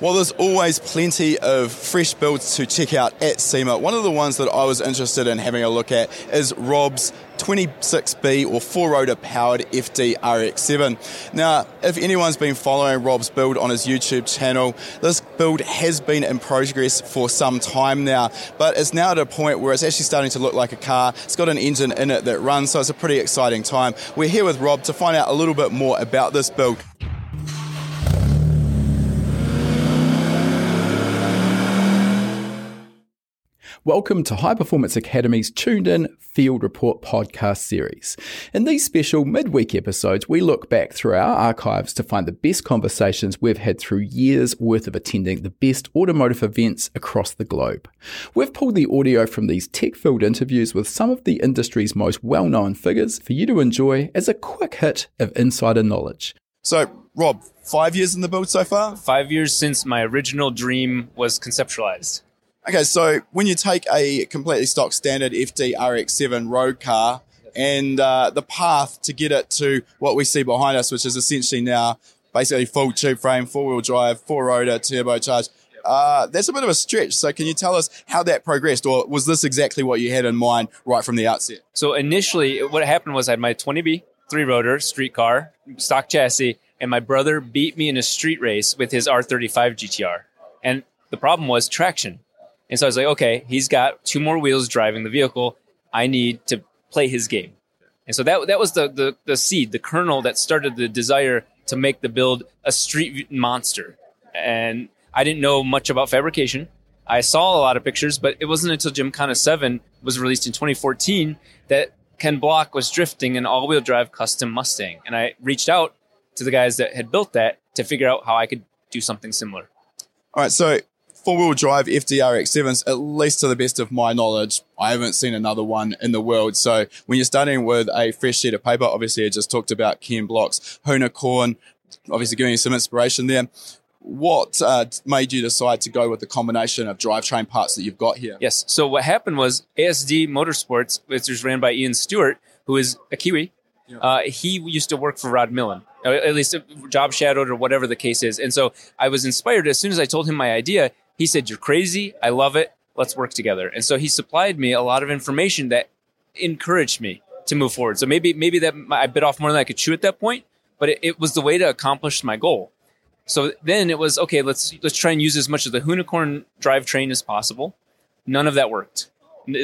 Well, there's always plenty of fresh builds to check out at SEMA. One of the ones that I was interested in having a look at is Rob's 26B or four rotor powered FD RX7. Now, if anyone's been following Rob's build on his YouTube channel, this build has been in progress for some time now, but it's now at a point where it's actually starting to look like a car. It's got an engine in it that runs, so it's a pretty exciting time. We're here with Rob to find out a little bit more about this build. Welcome to High Performance Academy's Tuned In Field Report podcast series. In these special midweek episodes, we look back through our archives to find the best conversations we've had through years worth of attending the best automotive events across the globe. We've pulled the audio from these tech filled interviews with some of the industry's most well known figures for you to enjoy as a quick hit of insider knowledge. So, Rob, five years in the build so far? Five years since my original dream was conceptualized. Okay, so when you take a completely stock standard FD RX7 road car and uh, the path to get it to what we see behind us, which is essentially now basically full tube frame, four wheel drive, four rotor, turbocharged. Uh, that's a bit of a stretch. So, can you tell us how that progressed, or was this exactly what you had in mind right from the outset? So, initially, what happened was I had my 20B three rotor street car, stock chassis, and my brother beat me in a street race with his R35 GTR. And the problem was traction. And so I was like, okay, he's got two more wheels driving the vehicle. I need to play his game. And so that that was the, the the seed, the kernel that started the desire to make the build a street monster. And I didn't know much about fabrication. I saw a lot of pictures, but it wasn't until Gymkhana 7 was released in 2014 that Ken Block was drifting an all-wheel drive custom Mustang. And I reached out to the guys that had built that to figure out how I could do something similar. All right, so four wheel drive FDRX7s, at least to the best of my knowledge, I haven't seen another one in the world. So when you're starting with a fresh sheet of paper, obviously I just talked about Ken Block's Hoonicorn, obviously giving you some inspiration there. What uh, made you decide to go with the combination of drivetrain parts that you've got here? Yes. So what happened was ASD Motorsports, which is ran by Ian Stewart, who is a Kiwi. Yeah. Uh, he used to work for Rod Millen, at least job shadowed or whatever the case is. And so I was inspired as soon as I told him my idea. He said, You're crazy. I love it. Let's work together. And so he supplied me a lot of information that encouraged me to move forward. So maybe maybe that I bit off more than I could chew at that point, but it, it was the way to accomplish my goal. So then it was okay. Let's let's try and use as much of the Hoonicorn drivetrain as possible. None of that worked.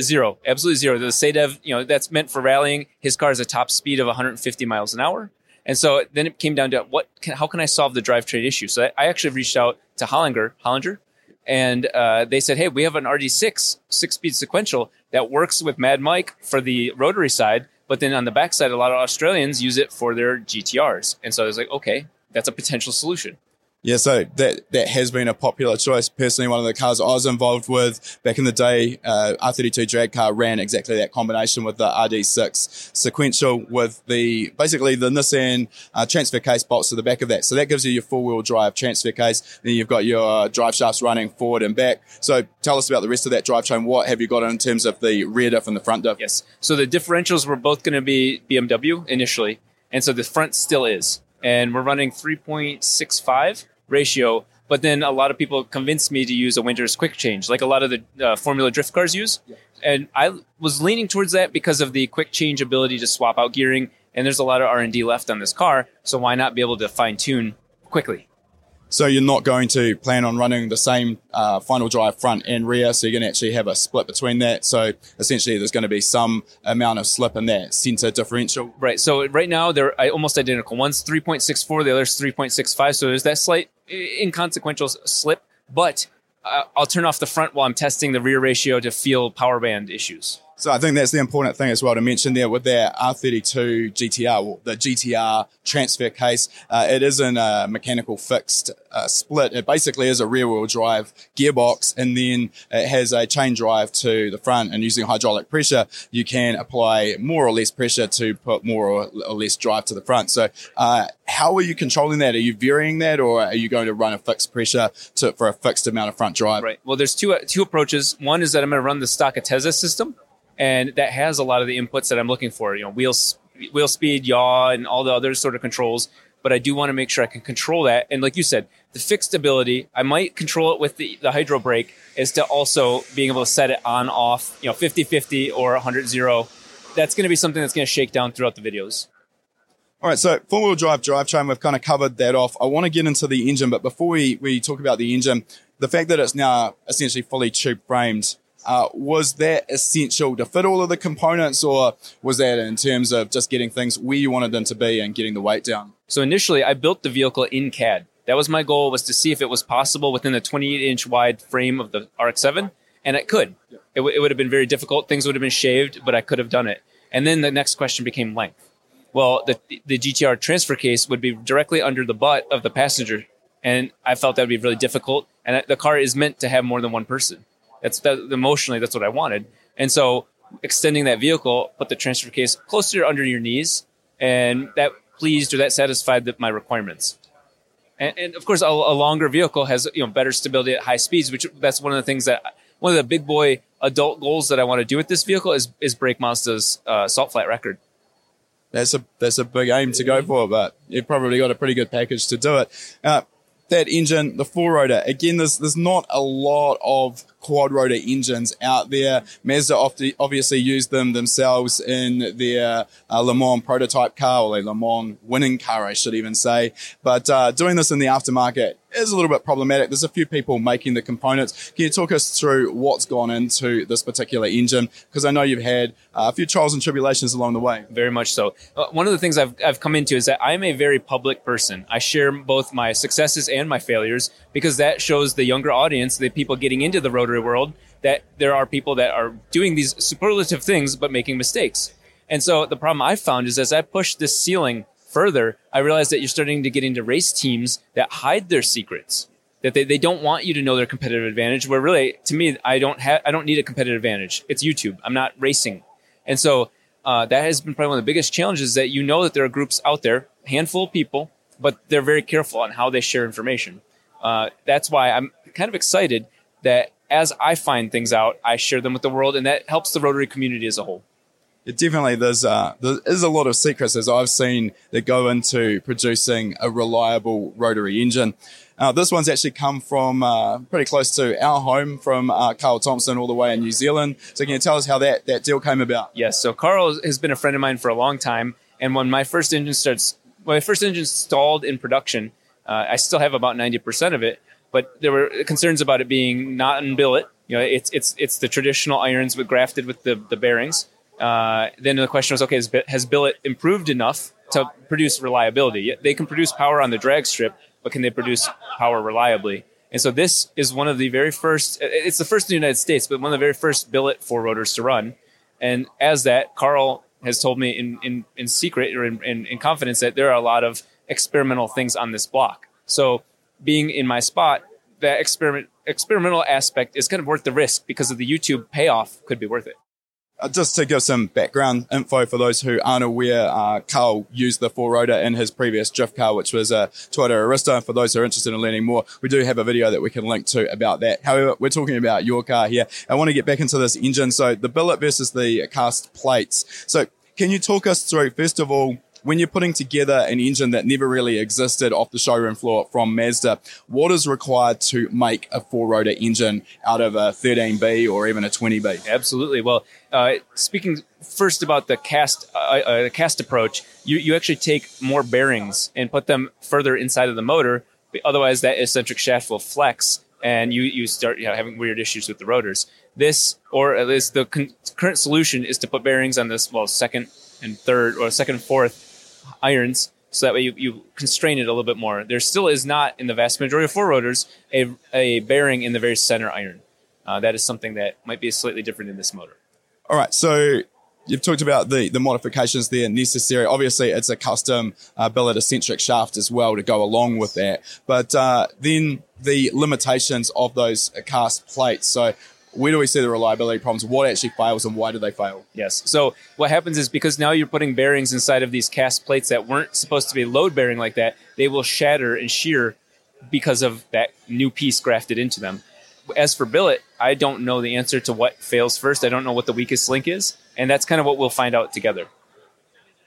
Zero, absolutely zero. The SADEV, you know, that's meant for rallying. His car is a top speed of 150 miles an hour. And so then it came down to what can, how can I solve the drivetrain issue? So I actually reached out to Holinger, Holinger, and uh, they said, "Hey, we have an RD6 six-speed sequential that works with Mad Mike for the rotary side, but then on the backside, a lot of Australians use it for their GTRs." And so I was like, "Okay, that's a potential solution." Yeah, so that that has been a popular choice. Personally, one of the cars I was involved with back in the day, uh, R32 drag car ran exactly that combination with the RD6 sequential with the basically the Nissan uh, transfer case bolts to the back of that. So that gives you your four wheel drive transfer case. Then you've got your drive shafts running forward and back. So tell us about the rest of that drivetrain. What have you got in terms of the rear diff and the front diff? Yes. So the differentials were both going to be BMW initially, and so the front still is and we're running 3.65 ratio. But then a lot of people convinced me to use a Winters quick change, like a lot of the uh, Formula Drift cars use. Yeah. And I was leaning towards that because of the quick change ability to swap out gearing. And there's a lot of R and D left on this car, so why not be able to fine tune quickly? So you're not going to plan on running the same uh, final drive front and rear. So you're going to actually have a split between that. So essentially, there's going to be some amount of slip in that center differential. Right. So right now they're almost identical. One's 3.64, the other's 3.65. So there's that slight inconsequential slip, but uh, I'll turn off the front while I'm testing the rear ratio to feel power band issues. So I think that's the important thing as well to mention there with that R32 GTR, the GTR transfer case. Uh, it isn't a mechanical fixed uh, split. It basically is a rear wheel drive gearbox and then it has a chain drive to the front and using hydraulic pressure, you can apply more or less pressure to put more or less drive to the front. So, uh, how are you controlling that? Are you varying that or are you going to run a fixed pressure to, for a fixed amount of front drive? Right. Well, there's two, two approaches. One is that I'm going to run the stock ATTESA system and that has a lot of the inputs that I'm looking for. You know, wheel wheel speed, yaw, and all the other sort of controls. But I do want to make sure I can control that. And like you said, the fixed ability, I might control it with the, the hydro brake, is to also being able to set it on off, you know, 50 50 or 100 0. That's going to be something that's going to shake down throughout the videos. All right, so four wheel drive drivetrain, we've kind of covered that off. I want to get into the engine, but before we, we talk about the engine, the fact that it's now essentially fully tube framed, uh, was that essential to fit all of the components, or was that in terms of just getting things where you wanted them to be and getting the weight down? So initially, I built the vehicle in CAD. That was my goal was to see if it was possible within the 28 inch wide frame of the RX-7, and it could. It, w- it would have been very difficult. Things would have been shaved, but I could have done it. And then the next question became length well, the, the GTR transfer case would be directly under the butt of the passenger. And I felt that would be really difficult. And the car is meant to have more than one person. That's that, emotionally, that's what I wanted. And so extending that vehicle, put the transfer case closer under your knees. And that pleased or that satisfied the, my requirements. And, and of course, a, a, longer vehicle has you know better stability at high speeds, which that's one of the things that one of the big boy adult goals that I want to do with this vehicle is is break Mazda's uh, salt flat record that's a that's a big aim to go for, but you've probably got a pretty good package to do it. Uh, that engine, the four rotor, again, there's there's not a lot of quad rotor engines out there. Mazda obviously used them themselves in their uh, Le Mans prototype car, or a Le Mans winning car, I should even say. But uh, doing this in the aftermarket is a little bit problematic. There's a few people making the components. Can you talk us through what's gone into this particular engine? Because I know you've had uh, a few trials and tribulations along the way. Very much so. Uh, one of the things I've, I've come into is that I'm a very public person. I share both my successes and my failures because that shows the younger audience, the people getting into the world, that there are people that are doing these superlative things but making mistakes. And so the problem I've found is as I push this ceiling further, I realized that you're starting to get into race teams that hide their secrets. That they, they don't want you to know their competitive advantage. Where really, to me, I don't have I don't need a competitive advantage. It's YouTube. I'm not racing, and so uh, that has been probably one of the biggest challenges. That you know that there are groups out there, handful of people, but they're very careful on how they share information. Uh, that's why I'm kind of excited that as I find things out, I share them with the world, and that helps the Rotary community as a whole. It definitely there's uh, there is a lot of secrets as I've seen that go into producing a reliable rotary engine. Uh, this one's actually come from uh, pretty close to our home from uh, Carl Thompson all the way in New Zealand. So can you tell us how that, that deal came about? Yes. So Carl has been a friend of mine for a long time. And when my first engine starts, when my first engine stalled in production, uh, I still have about 90% of it, but there were concerns about it being not in billet. You know, it's, it's, it's the traditional irons with grafted with the, the bearings. Uh, then the question was, okay, has, billet improved enough to produce reliability? They can produce power on the drag strip, but can they produce power reliably? And so this is one of the very first, it's the first in the United States, but one of the very first billet four rotors to run. And as that, Carl has told me in, in, in secret or in, in, in confidence that there are a lot of experimental things on this block. So being in my spot, that experiment experimental aspect is kind of worth the risk because of the YouTube payoff could be worth it. Uh, just to give some background info for those who aren't aware, uh, Carl used the four rotor in his previous drift car, which was a Toyota Aristo. For those who are interested in learning more, we do have a video that we can link to about that. However, we're talking about your car here. I want to get back into this engine. So the billet versus the cast plates. So can you talk us through, first of all, when you're putting together an engine that never really existed off the showroom floor from Mazda, what is required to make a four rotor engine out of a 13B or even a 20B? Absolutely. Well, uh, speaking first about the cast, uh, uh, cast approach, you, you actually take more bearings and put them further inside of the motor. Otherwise, that eccentric shaft will flex and you, you start you know, having weird issues with the rotors. This, or at least the con- current solution, is to put bearings on this, well, second and third, or second and fourth irons so that way you, you constrain it a little bit more. There still is not, in the vast majority of four rotors, a, a bearing in the very center iron. Uh, that is something that might be slightly different in this motor. All right, so you've talked about the, the modifications there necessary. Obviously, it's a custom uh, billet eccentric shaft as well to go along with that. But uh, then the limitations of those cast plates. So where do we see the reliability problems? What actually fails and why do they fail? Yes. So what happens is because now you're putting bearings inside of these cast plates that weren't supposed to be load bearing like that, they will shatter and shear because of that new piece grafted into them. As for billet, I don't know the answer to what fails first. I don't know what the weakest link is, and that's kind of what we'll find out together.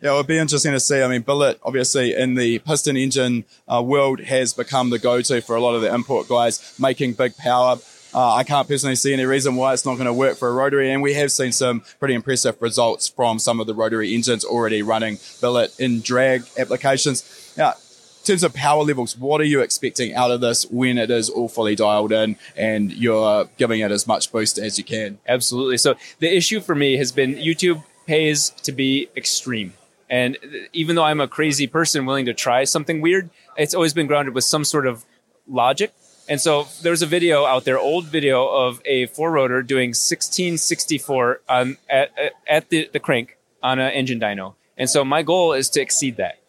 Yeah, it'll be interesting to see. I mean, billet, obviously, in the piston engine uh, world, has become the go to for a lot of the import guys making big power. Uh, I can't personally see any reason why it's not going to work for a rotary, and we have seen some pretty impressive results from some of the rotary engines already running billet in drag applications. Now, in terms of power levels, what are you expecting out of this when it is all fully dialed in and you're giving it as much boost as you can? Absolutely. So the issue for me has been YouTube pays to be extreme. And even though I'm a crazy person willing to try something weird, it's always been grounded with some sort of logic. And so there's a video out there, old video of a four rotor doing 1664 on, at, at the, the crank on an engine dyno. And so my goal is to exceed that.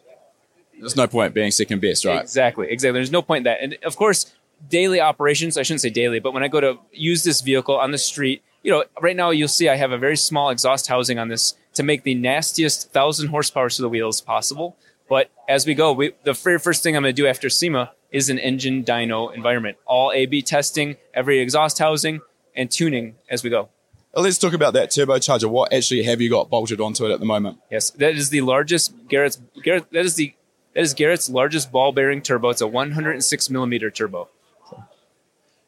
There's no point being second best, right? Exactly, exactly. There's no point in that. And of course, daily operations, I shouldn't say daily, but when I go to use this vehicle on the street, you know, right now you'll see I have a very small exhaust housing on this to make the nastiest thousand horsepower to the wheels possible. But as we go, we, the very first thing I'm going to do after SEMA is an engine dyno environment. All A/B testing, every exhaust housing, and tuning as we go. Let's talk about that turbocharger. What actually have you got bolted onto it at the moment? Yes, that is the largest Garrett's Garrett. That is the that is Garrett's largest ball bearing turbo. It's a 106 millimeter turbo.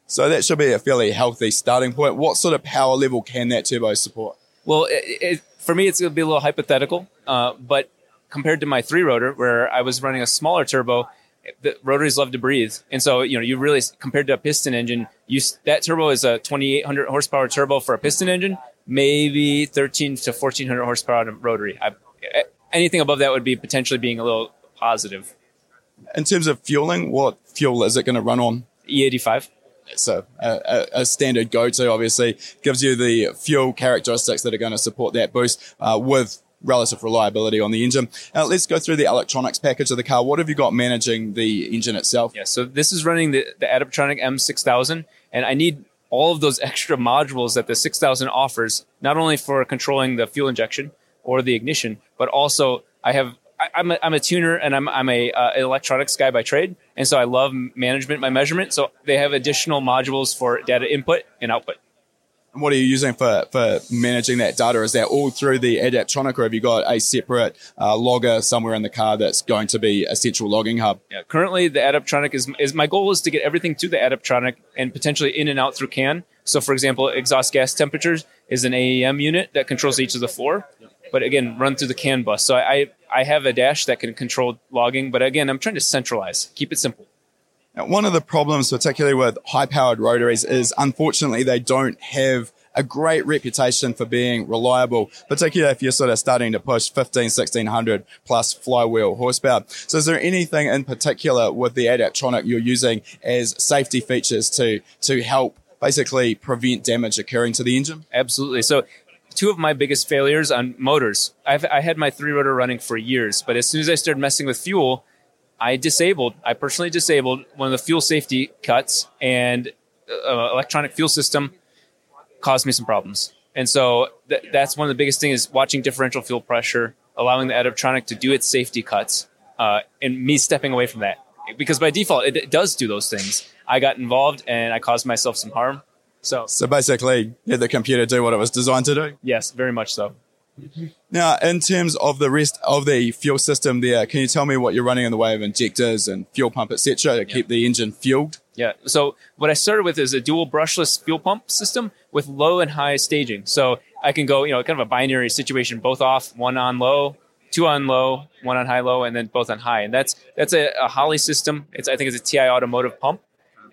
So that should be a fairly healthy starting point. What sort of power level can that turbo support? Well, it, it, for me, it's going to be a little hypothetical, uh, but compared to my three rotor, where I was running a smaller turbo, the rotaries love to breathe, and so you know you really compared to a piston engine, you that turbo is a 2,800 horsepower turbo for a piston engine, maybe 13 to 1,400 horsepower on a rotary. I, anything above that would be potentially being a little positive. In terms of fueling, what fuel is it going to run on? E85 so a, a, standard go-to obviously gives you the fuel characteristics that are going to support that boost uh, with relative reliability on the engine. Now let's go through the electronics package of the car. What have you got managing the engine itself? Yeah, so this is running the, the Adaptronic M6000, and I need all of those extra modules that the 6000 offers, not only for controlling the fuel injection or the ignition, but also I have I, am a, I'm a tuner and I'm, I'm a uh, electronics guy by trade. And so I love management by measurement. So they have additional modules for data input and output. And what are you using for, for managing that data? Is that all through the Adaptronic or have you got a separate uh, logger somewhere in the car that's going to be a central logging hub? Yeah, currently the Adaptronic is, is my goal is to get everything to the Adaptronic and potentially in and out through CAN. So for example, exhaust gas temperatures is an AEM unit that controls each of the four but again, run through the CAN bus. So I, I have a dash that can control logging, but again, I'm trying to centralize, keep it simple. One of the problems, particularly with high powered rotaries, is unfortunately they don't have a great reputation for being reliable, particularly if you're sort of starting to push 15, 1600 plus flywheel horsepower. So is there anything in particular with the Adaptronic you're using as safety features to, to help basically prevent damage occurring to the engine? Absolutely. So two of my biggest failures on motors. I've, I had my three rotor running for years, but as soon as I started messing with fuel, I disabled, I personally disabled one of the fuel safety cuts and uh, electronic fuel system caused me some problems. And so th- that's one of the biggest things is watching differential fuel pressure, allowing the Adaptronic to do its safety cuts, uh, and me stepping away from that. Because by default, it, it does do those things. I got involved and I caused myself some harm. So, so basically, did the computer do what it was designed to do? Yes, very much so. Now, in terms of the rest of the fuel system there, can you tell me what you're running in the way of injectors and fuel pump, etc., to yeah. keep the engine fueled? Yeah. So what I started with is a dual brushless fuel pump system with low and high staging. So I can go, you know, kind of a binary situation, both off, one on low, two on low, one on high low, and then both on high. And that's that's a, a Holley system. It's I think it's a TI automotive pump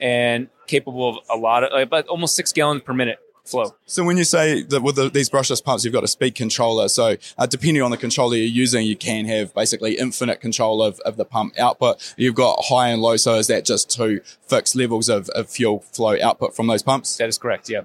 and capable of a lot of like, about almost six gallons per minute flow. So when you say that with the, these brushless pumps, you've got a speed controller. So uh, depending on the controller you're using, you can have basically infinite control of, of the pump output. You've got high and low. So is that just two fixed levels of, of fuel flow output from those pumps? That is correct. Yeah.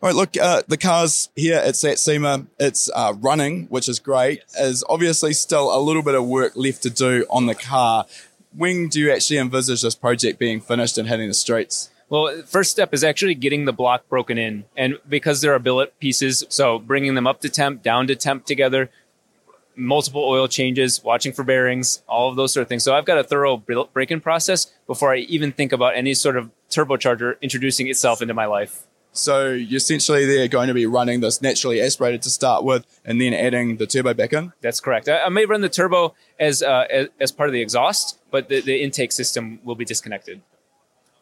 All right, look, uh, the car's here. It's at SEMA. It's uh, running, which is great. There's obviously still a little bit of work left to do on the car when do you actually envisage this project being finished and hitting the streets? Well, first step is actually getting the block broken in. And because there are billet pieces, so bringing them up to temp, down to temp together, multiple oil changes, watching for bearings, all of those sort of things. So I've got a thorough break in process before I even think about any sort of turbocharger introducing itself into my life. So essentially, they're going to be running this naturally aspirated to start with, and then adding the turbo back in. That's correct. I, I may run the turbo as, uh, as, as part of the exhaust, but the, the intake system will be disconnected.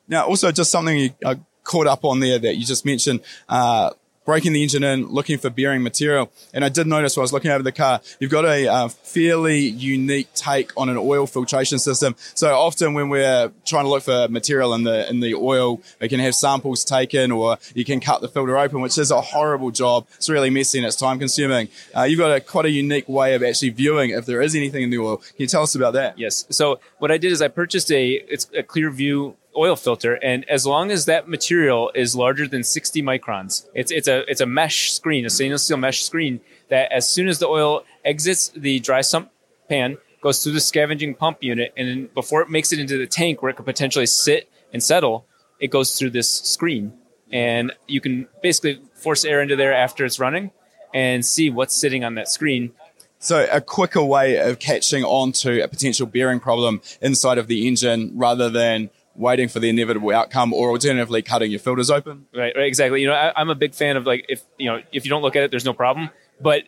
Now, also just something you uh, caught up on there that you just mentioned. Uh, breaking the engine in, looking for bearing material. And I did notice when I was looking over the car, you've got a uh, fairly unique take on an oil filtration system. So often when we're trying to look for material in the in the oil, we can have samples taken, or you can cut the filter open, which is a horrible job. It's really messy and it's time consuming. Uh, you've got a quite a unique way of actually viewing if there is anything in the oil. Can you tell us about that? Yes. So what I did is I purchased a it's a Clearview oil filter, and as long as that material is larger than 60 microns, it's it's a it's a mesh screen, a stainless steel mesh screen that as soon as the oil exits the dry sump pan, goes through the scavenging pump unit, and before it makes it into the tank where it could potentially sit and settle, it goes through this screen, and you can basically force air into there after it's running, and see what's sitting on that screen. So a quicker way of catching on to a potential bearing problem inside of the engine rather than waiting for the inevitable outcome or alternatively cutting your filters open. Right, right exactly. You know, I, am a big fan of like if you know if you don't look at it, there's no problem. But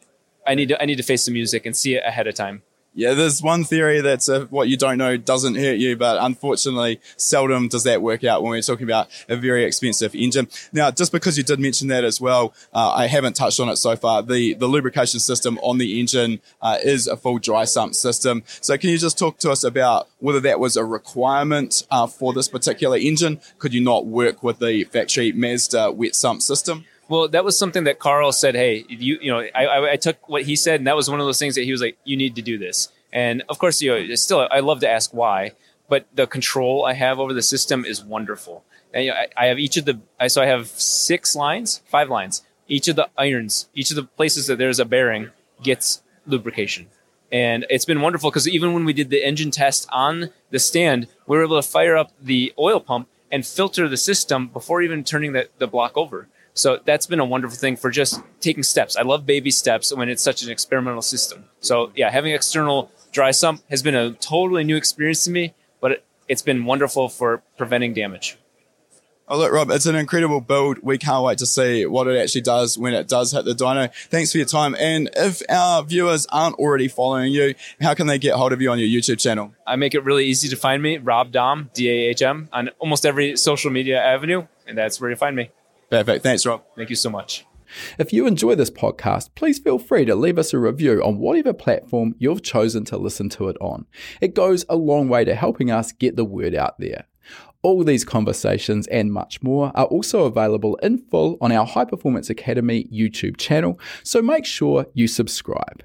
I need to I need to face the music and see it ahead of time. Yeah, there's one theory that's uh, what you don't know doesn't hurt you, but unfortunately, seldom does that work out when we're talking about a very expensive engine. Now, just because you did mention that as well, uh, I haven't touched on it so far. The the lubrication system on the engine uh, is a full dry sump system. So, can you just talk to us about whether that was a requirement uh, for this particular engine? Could you not work with the factory Mazda wet sump system? Well, that was something that Carl said. Hey, you you know, I, I, I, took what he said, and that was one of those things that he was like, you need to do this. And of course, you know, still, I love to ask why, but the control I have over the system is wonderful. And you know, I, I have each of the, so I have six lines, five lines. Each of the irons, each of the places that there's a bearing gets lubrication. And it's been wonderful because even when we did the engine test on the stand, we were able to fire up the oil pump and filter the system before even turning the, the block over. So that's been a wonderful thing for just taking steps. I love baby steps when it's such an experimental system. So yeah, having external dry sump has been a totally new experience to me, but it's been wonderful for preventing damage. Oh, look, Rob, it's an incredible build. We can't wait to see what it actually does when it does hit the dyno. Thanks for your time. And if our viewers aren't already following you, how can they get hold of you on your YouTube channel? I make it really easy to find me, Rob Dahm, D A H M, on almost every social media avenue, and that's where you find me. Perfect. Thanks, Rob. Thank you so much. If you enjoy this podcast, please feel free to leave us a review on whatever platform you've chosen to listen to it on. It goes a long way to helping us get the word out there. All these conversations and much more are also available in full on our High Performance Academy YouTube channel, so make sure you subscribe.